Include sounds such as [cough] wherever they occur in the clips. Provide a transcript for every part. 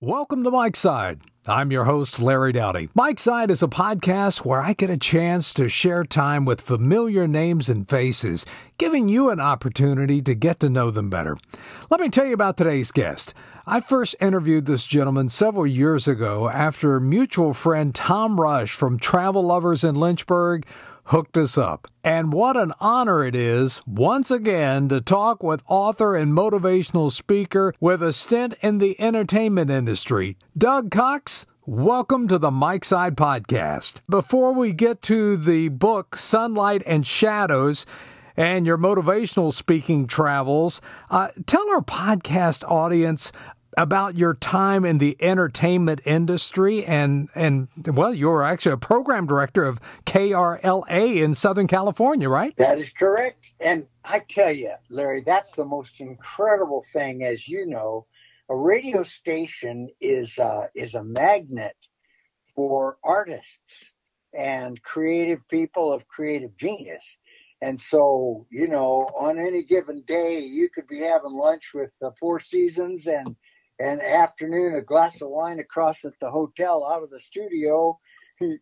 Welcome to Mike's Side. I'm your host, Larry Dowdy. Mike's Side is a podcast where I get a chance to share time with familiar names and faces, giving you an opportunity to get to know them better. Let me tell you about today's guest. I first interviewed this gentleman several years ago after mutual friend Tom Rush from Travel Lovers in Lynchburg hooked us up. And what an honor it is, once again, to talk with author and motivational speaker with a stint in the entertainment industry. Doug Cox, welcome to the Mike's Side Podcast. Before we get to the book Sunlight and Shadows, and your motivational speaking travels. Uh, tell our podcast audience about your time in the entertainment industry and and well you're actually a program director of KRLA in Southern California, right? That is correct. And I tell you, Larry, that's the most incredible thing as you know, a radio station is uh, is a magnet for artists and creative people of creative genius. And so, you know, on any given day, you could be having lunch with the Four Seasons and and afternoon a glass of wine across at the hotel out of the studio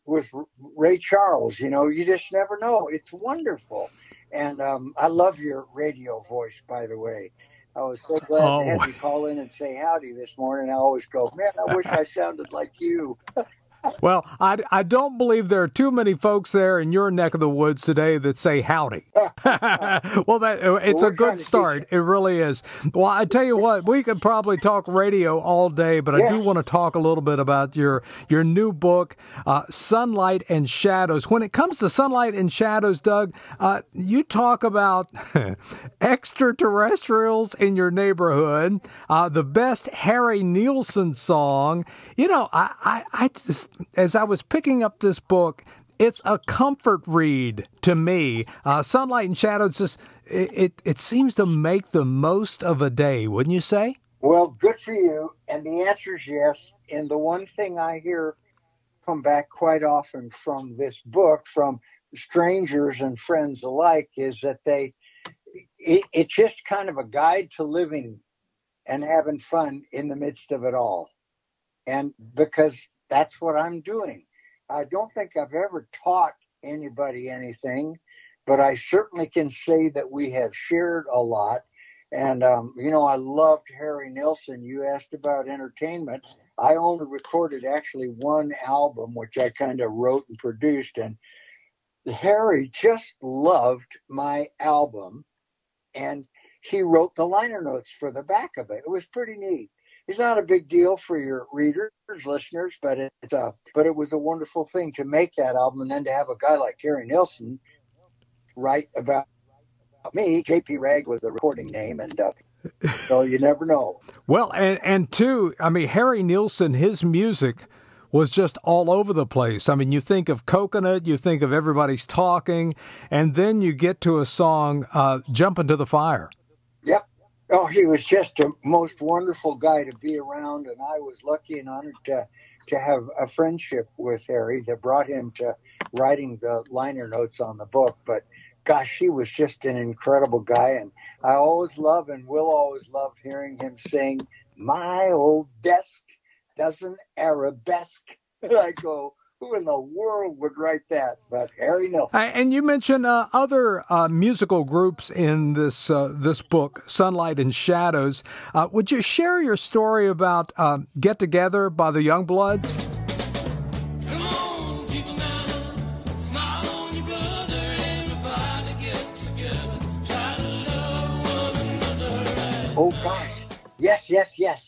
with Ray Charles. You know, you just never know. It's wonderful, and um, I love your radio voice, by the way. I was so glad oh. to have you call in and say howdy this morning. I always go, man, I wish I sounded like you. [laughs] well, I, I don't believe there are too many folks there in your neck of the woods today that say howdy. [laughs] well, that uh, it's well, a good start. It really is. Well, I tell you what, we could probably talk radio all day, but I do want to talk a little bit about your your new book, uh, Sunlight and Shadows. When it comes to sunlight and shadows, Doug, uh, you talk about [laughs] extraterrestrials in your neighborhood, uh, the best Harry Nilsson song. You know, I, I, I just as I was picking up this book, it's a comfort read to me. Uh, Sunlight and Shadows just it, it, it seems to make the most of a day, wouldn't you say? Well, good for you. And the answer is yes. And the one thing I hear come back quite often from this book, from strangers and friends alike, is that they it, it's just kind of a guide to living and having fun in the midst of it all. And because that's what I'm doing. I don't think I've ever taught anybody anything, but I certainly can say that we have shared a lot. And, um, you know, I loved Harry Nilsson. You asked about entertainment. I only recorded actually one album, which I kind of wrote and produced. And Harry just loved my album. And he wrote the liner notes for the back of it. It was pretty neat it's not a big deal for your readers, listeners, but it's a but it was a wonderful thing to make that album and then to have a guy like Harry Nilsson write about me. JP Rag was the recording name, and uh, so you never know. [laughs] Well, and and two, I mean Harry Nilsson, his music was just all over the place. I mean, you think of Coconut, you think of Everybody's Talking, and then you get to a song, uh, Jump into the Fire. Oh, he was just a most wonderful guy to be around, and I was lucky and honored to to have a friendship with Harry that brought him to writing the liner notes on the book. But gosh, he was just an incredible guy, and I always love and will always love hearing him sing "My Old Desk Doesn't Arabesque." [laughs] I go, who in the world would write that? But Harry Nilsson. And you mentioned uh, other uh, musical groups in this uh, this book, Sunlight and Shadows. Uh, would you share your story about um, Get Together by the Youngbloods? Oh gosh, yes, yes, yes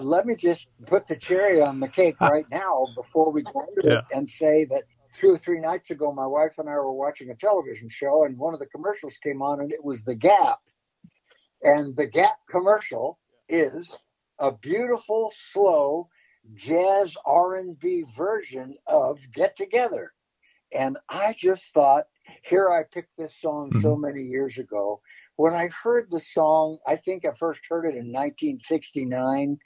let me just put the cherry on the cake [laughs] right now before we go into yeah. it and say that two or three nights ago, my wife and I were watching a television show, and one of the commercials came on, and it was The Gap. And the Gap commercial is a beautiful, slow jazz R&B version of Get Together. And I just thought, here I picked this song so mm-hmm. many years ago when I heard the song, I think I first heard it in 1969,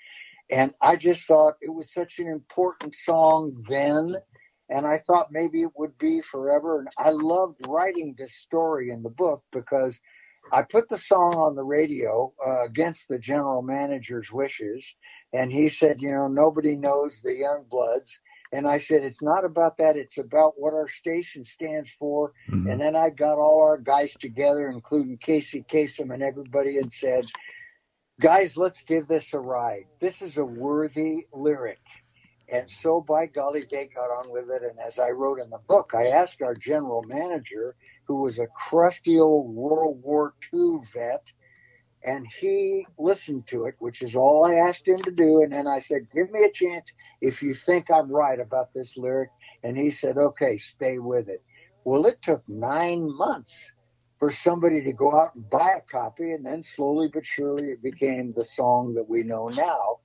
and I just thought it was such an important song then, and I thought maybe it would be forever. And I loved writing this story in the book because I put the song on the radio uh, against the general manager's wishes, and he said, you know, nobody knows the Youngbloods. And I said, it's not about that. It's about what our station stands for. Mm-hmm. And then I got all our guys together, including Casey Kasem and everybody, and said, guys, let's give this a ride. This is a worthy lyric. And so, by golly, they got on with it. And as I wrote in the book, I asked our general manager, who was a crusty old World War II vet, and he listened to it, which is all I asked him to do. And then I said, Give me a chance if you think I'm right about this lyric. And he said, Okay, stay with it. Well, it took nine months for somebody to go out and buy a copy, and then slowly but surely it became the song that we know now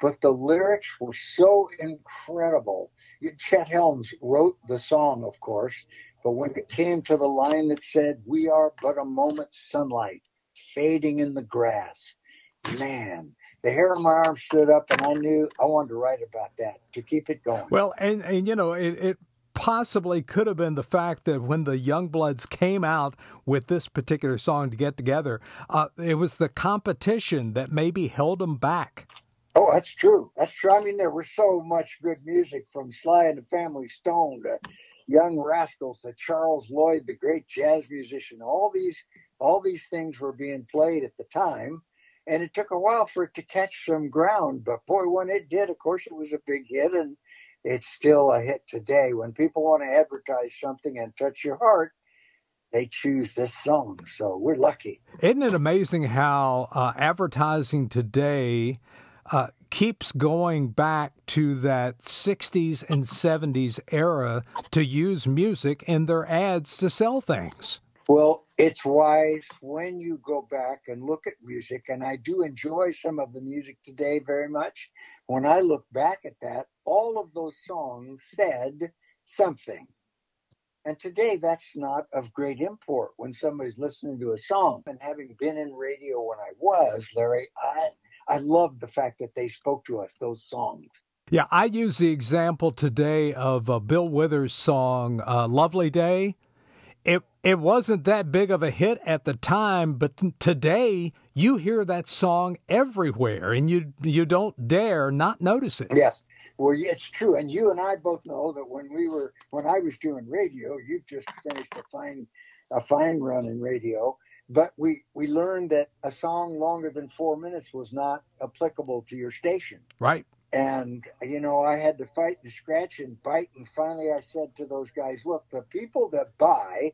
but the lyrics were so incredible. Chet Helms wrote the song, of course, but when it came to the line that said, We are but a moment's sunlight fading in the grass, man, the hair on my arm stood up, and I knew I wanted to write about that to keep it going. Well, and, and you know, it, it possibly could have been the fact that when the Youngbloods came out with this particular song to get together, uh, it was the competition that maybe held them back. Oh, that's true. That's true. I mean, there was so much good music from Sly and the Family Stone to Young Rascals to Charles Lloyd, the great jazz musician. All these, all these things were being played at the time, and it took a while for it to catch some ground. But boy, when it did, of course, it was a big hit, and it's still a hit today. When people want to advertise something and touch your heart, they choose this song. So we're lucky. Isn't it amazing how uh, advertising today? Uh, keeps going back to that 60s and 70s era to use music in their ads to sell things. Well, it's wise when you go back and look at music, and I do enjoy some of the music today very much. When I look back at that, all of those songs said something. And today, that's not of great import when somebody's listening to a song. And having been in radio when I was, Larry, I I love the fact that they spoke to us, those songs. Yeah, I use the example today of a Bill Withers song, uh, Lovely Day. It it wasn't that big of a hit at the time, but t- today you hear that song everywhere, and you you don't dare not notice it. Yes, well, it's true, and you and I both know that when we were when I was doing radio, you've just finished a fine a fine run in radio, but we we learned that a song longer than four minutes was not applicable to your station. Right. And you know, I had to fight and scratch and bite, and finally, I said to those guys, "Look, the people that buy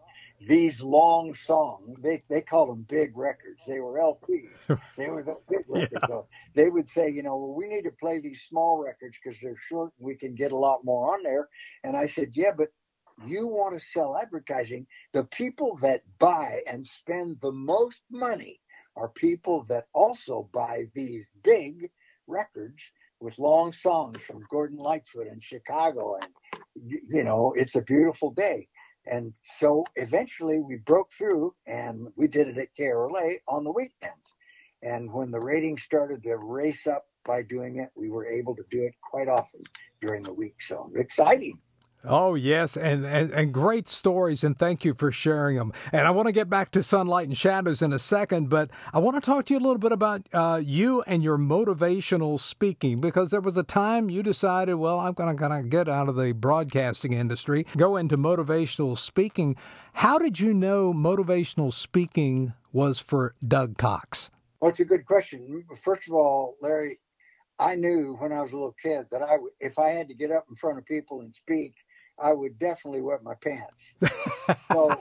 these long songs, they they call them big records. They were LPs. [laughs] they were the big records. Yeah. So they would say, you know, well, we need to play these small records because they're short and we can get a lot more on there. And I said, yeah, but you want to sell advertising, the people that buy and spend the most money are people that also buy these big records with long songs from Gordon Lightfoot in Chicago. And, you know, it's a beautiful day. And so eventually we broke through and we did it at KRLA on the weekends. And when the ratings started to race up by doing it, we were able to do it quite often during the week. So exciting. Oh, yes, and, and, and great stories, and thank you for sharing them. And I want to get back to Sunlight and Shadows in a second, but I want to talk to you a little bit about uh, you and your motivational speaking, because there was a time you decided, well, I'm going to get out of the broadcasting industry, go into motivational speaking. How did you know motivational speaking was for Doug Cox? Well, it's a good question. First of all, Larry, I knew when I was a little kid that I, if I had to get up in front of people and speak, I would definitely wet my pants. [laughs] so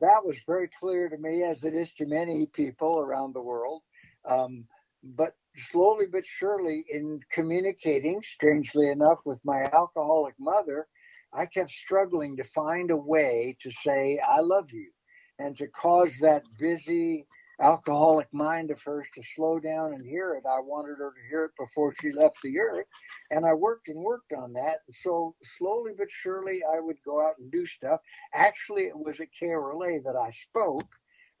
that was very clear to me, as it is to many people around the world. Um, but slowly but surely, in communicating, strangely enough, with my alcoholic mother, I kept struggling to find a way to say, I love you, and to cause that busy, alcoholic mind of hers to slow down and hear it. I wanted her to hear it before she left the earth. And I worked and worked on that. So slowly but surely, I would go out and do stuff. Actually, it was at KRLA that I spoke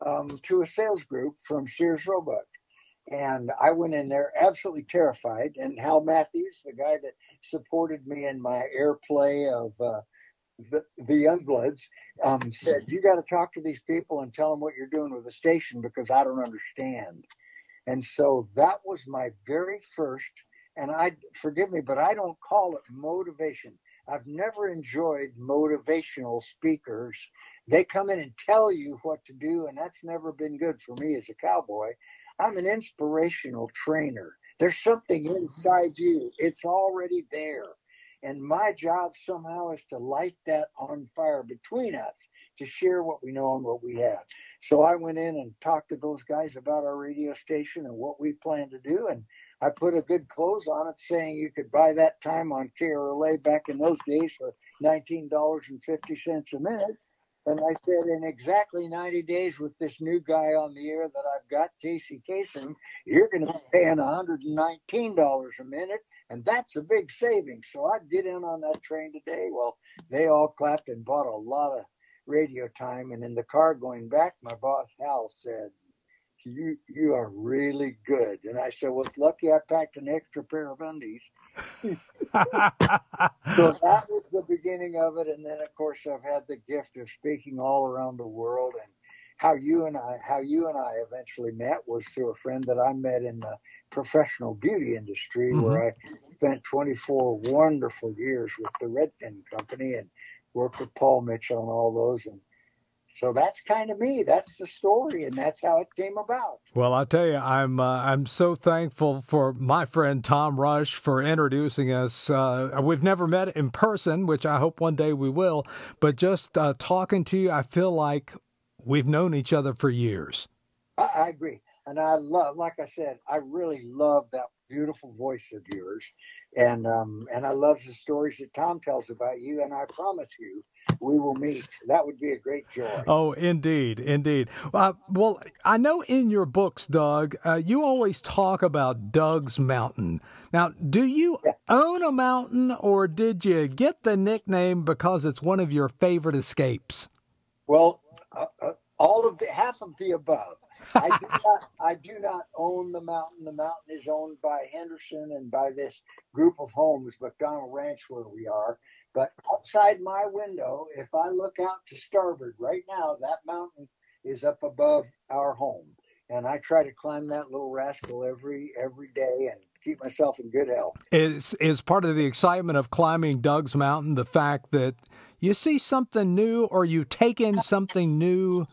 um, to a sales group from Sears Roebuck. And I went in there absolutely terrified. And Hal Matthews, the guy that supported me in my airplay of uh, the, the young um, said, "You got to talk to these people and tell them what you're doing with the station because I don't understand." And so that was my very first. And I forgive me, but I don't call it motivation. I've never enjoyed motivational speakers. They come in and tell you what to do, and that's never been good for me as a cowboy. I'm an inspirational trainer. There's something inside you. It's already there. And my job somehow is to light that on fire between us to share what we know and what we have. So I went in and talked to those guys about our radio station and what we plan to do. And I put a good close on it saying you could buy that time on KRLA back in those days for $19.50 a minute. And I said, in exactly 90 days with this new guy on the air that I've got, Casey Kasem, you're going to be paying $119 a minute. And that's a big savings. So I'd get in on that train today. Well, they all clapped and bought a lot of radio time. And in the car going back, my boss, Hal, said, you you are really good. And I said, well, it's lucky I packed an extra pair of undies. [laughs] so that was the beginning of it. And then, of course, I've had the gift of speaking all around the world. And how you and I, how you and I eventually met was through a friend that I met in the professional beauty industry, mm-hmm. where I spent 24 wonderful years with the Redken Company and worked with Paul Mitchell and all those. And so that's kind of me. That's the story, and that's how it came about. Well, I tell you, I'm uh, I'm so thankful for my friend Tom Rush for introducing us. Uh, we've never met in person, which I hope one day we will. But just uh, talking to you, I feel like we've known each other for years. I, I agree, and I love, like I said, I really love that beautiful voice of yours, and um, and I love the stories that Tom tells about you. And I promise you, we will meet. That would be a great joy. Oh, indeed, indeed. Uh, well, I know in your books, Doug, uh, you always talk about Doug's Mountain. Now, do you yeah. own a mountain, or did you get the nickname because it's one of your favorite escapes? Well, uh, uh all of the half of the above. I do not I do not own the mountain. The mountain is owned by Henderson and by this group of homes, MacDonald Ranch, where we are. But outside my window, if I look out to starboard right now, that mountain is up above our home. And I try to climb that little rascal every every day and keep myself in good health. Is is part of the excitement of climbing Doug's Mountain the fact that you see something new or you take in something new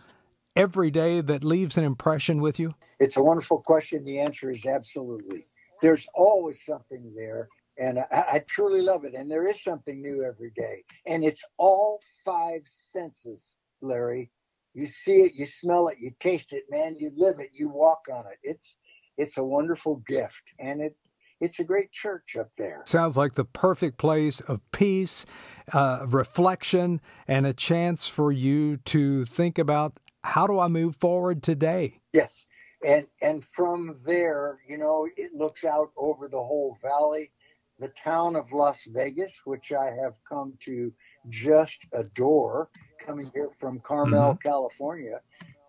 every day that leaves an impression with you? It's a wonderful question. The answer is absolutely. There's always something there. And I, I, truly love it. And there is something new every day. And it's all five senses, Larry. You see it, you smell it, you taste it, man. You live it, you walk on it. It's it's a wonderful gift. And it it's a great church up there. Sounds like the perfect place of peace, uh, reflection, and a chance for you to think about how do I move forward today? Yes. And and from there, you know, it looks out over the whole valley, the town of Las Vegas, which I have come to just adore, coming here from Carmel, mm-hmm. California.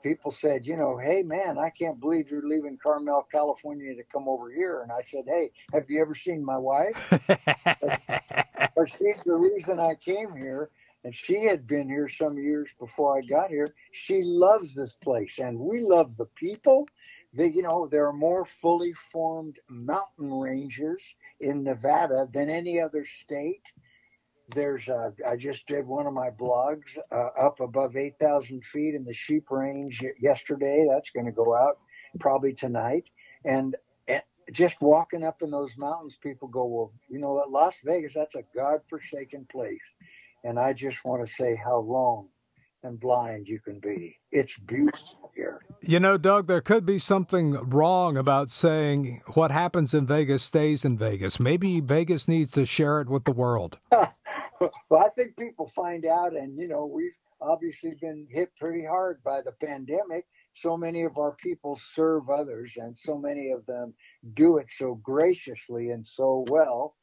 People said, you know, hey man, I can't believe you're leaving Carmel, California to come over here. And I said, hey, have you ever seen my wife? [laughs] or she's the reason I came here and she had been here some years before I got here. She loves this place, and we love the people. They, you know, there are more fully formed mountain ranges in Nevada than any other state. There's, uh, I just did one of my blogs uh, up above 8,000 feet in the sheep range yesterday. That's going to go out probably tonight. And just walking up in those mountains, people go, well, you know, Las Vegas, that's a God-forsaken place. And I just want to say how wrong and blind you can be. It's beautiful here. You know, Doug, there could be something wrong about saying what happens in Vegas stays in Vegas. Maybe Vegas needs to share it with the world. [laughs] well, I think people find out, and, you know, we've obviously been hit pretty hard by the pandemic. So many of our people serve others, and so many of them do it so graciously and so well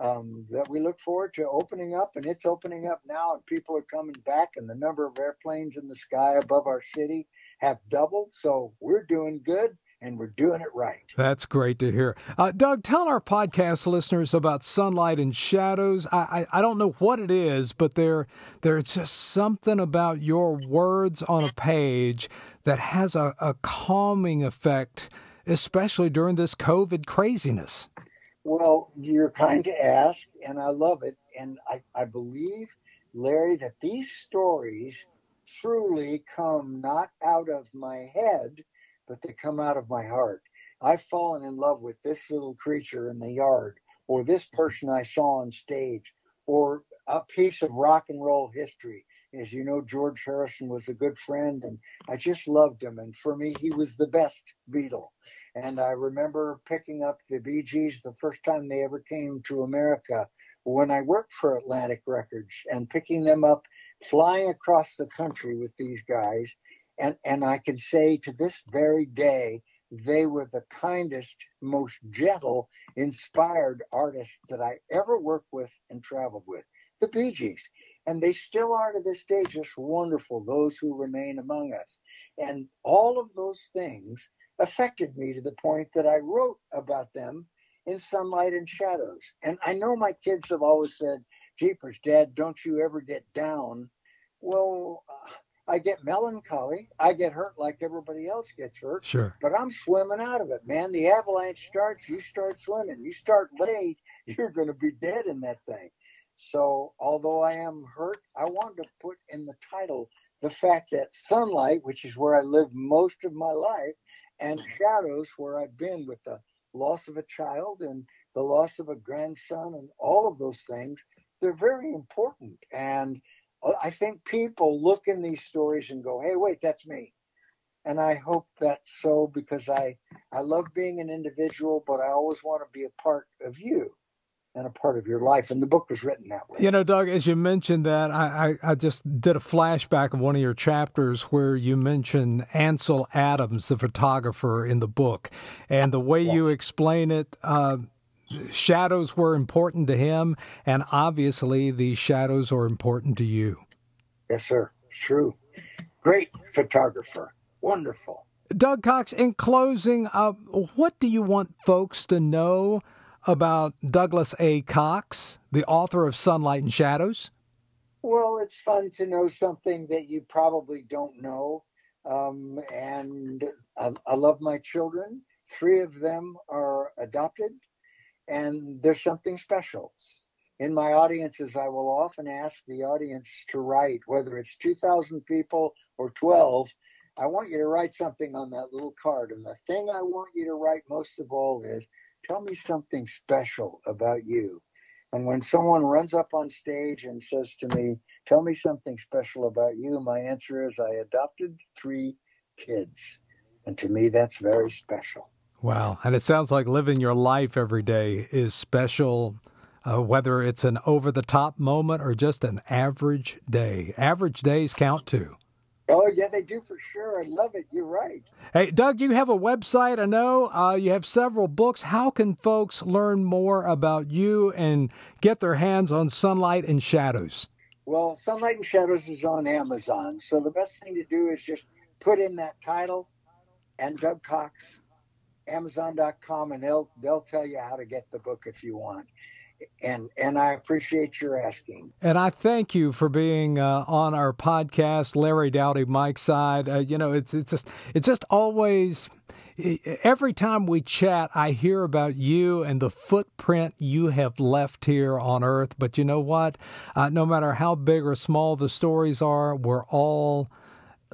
um, that we look forward to opening up, and it's opening up now, and people are coming back, and the number of airplanes in the sky above our city have doubled. So we're doing good. and we're doing it right. That's great to hear. Uh, Doug, tell our podcast listeners about sunlight and shadows. I, I, I don't know what it is, but there there's just something about your words on a page that has a, a calming effect, especially during this COVID craziness. Well, you're kind to ask, and I love it. And I, I believe, Larry, that these stories truly come not out of my head, but they come out of my heart. I've fallen in love with this little creature in the yard, or this person I saw on stage, or a piece of rock and roll history. As you know, George Harrison was a good friend, and I just loved him. And for me, he was the best Beatle. And I remember picking up the Bee Gees the first time they ever came to America when I worked for Atlantic Records and picking them up, flying across the country with these guys. And, and I can say to this very day, they were the kindest, most gentle, inspired artists that I ever worked with and traveled with. The Bee Gees. And they still are to this day just wonderful, those who remain among us. And all of those things affected me to the point that I wrote about them in Sunlight and Shadows. And I know my kids have always said, Jeepers, Dad, don't you ever get down. Well, I get melancholy. I get hurt like everybody else gets hurt. Sure. But I'm swimming out of it, man. The avalanche starts, you start swimming. You start late, [laughs] you're going to be dead in that thing. So, although I am hurt, I wanted to put in the title the fact that sunlight, which is where I live most of my life, and shadows, where I've been with the loss of a child and the loss of a grandson and all of those things, they're very important. And uh, I think people look in these stories and go, hey, wait, that's me. And I hope that's so because I, I love being an individual, but I always want to be a part of you and a part of your life. And the book was written that way. You know, Doug, as you mentioned that, I, I, I, just did a flashback of one of your chapters where you mentioned Ansel Adams, the photographer in the book, and the way yes. you explain it. Uh, shadows were important to him, and obviously these shadows are important to you. Yes, sir. True. Great photographer. Wonderful. Doug Cox, in closing, uh, what do you want folks to know about Douglas A. Cox, the author of Sunlight and Shadows? Well, it's fun to know something that you probably don't know. Um, and I, I love my children. Three of them are adopted, and there's something special. In my audiences, I will often ask the audience to write, whether it's 2,000 people or 12, I want you to write something on that little card. And the thing I want you to write most of all is tell me something special about you. And when someone runs up on stage and says to me, Tell me something special about you, my answer is I adopted three kids. And to me, that's very special. Wow. And it sounds like living your life every day is special, uh, whether it's an over the top moment or just an average day. Average days count too. Oh, yeah, they do for sure. I love it. You're right. Hey, Doug, you have a website. I know uh, you have several books. How can folks learn more about you and get their hands on Sunlight and Shadows? Well, Sunlight and Shadows is on Amazon. So the best thing to do is just put in that title and Doug Cox, Amazon.com, and they'll they'll tell you how to get the book if you want and and I appreciate your asking. And I thank you for being uh, on our podcast, Larry Dowdy, Mike's side. Uh, you know, it's it's just it's just always. Every time we chat, I hear about you and the footprint you have left here on Earth. But you know what? Uh, no matter how big or small the stories are, we're all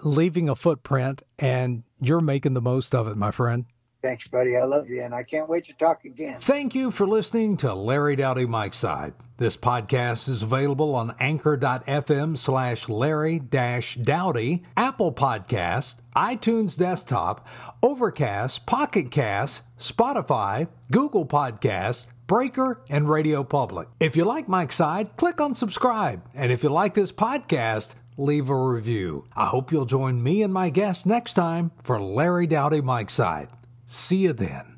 leaving a footprint, and you're making the most of it, my friend. Thanks, buddy. I love you, and I can't wait to talk again. Thank you for listening to Larry Dowdy Mike's Side. This podcast is available on anchor.fm slash Larry dash Dowdy, Apple Podcast, iTunes Desktop, Overcast, Pocket Cast, Spotify, Google Podcast, Breaker, and Radio Public. If you like Mike's Side, click on subscribe. And if you like this podcast, leave a review. I hope you'll join me and my guest next time for Larry Dowdy Mike's Side. See you then.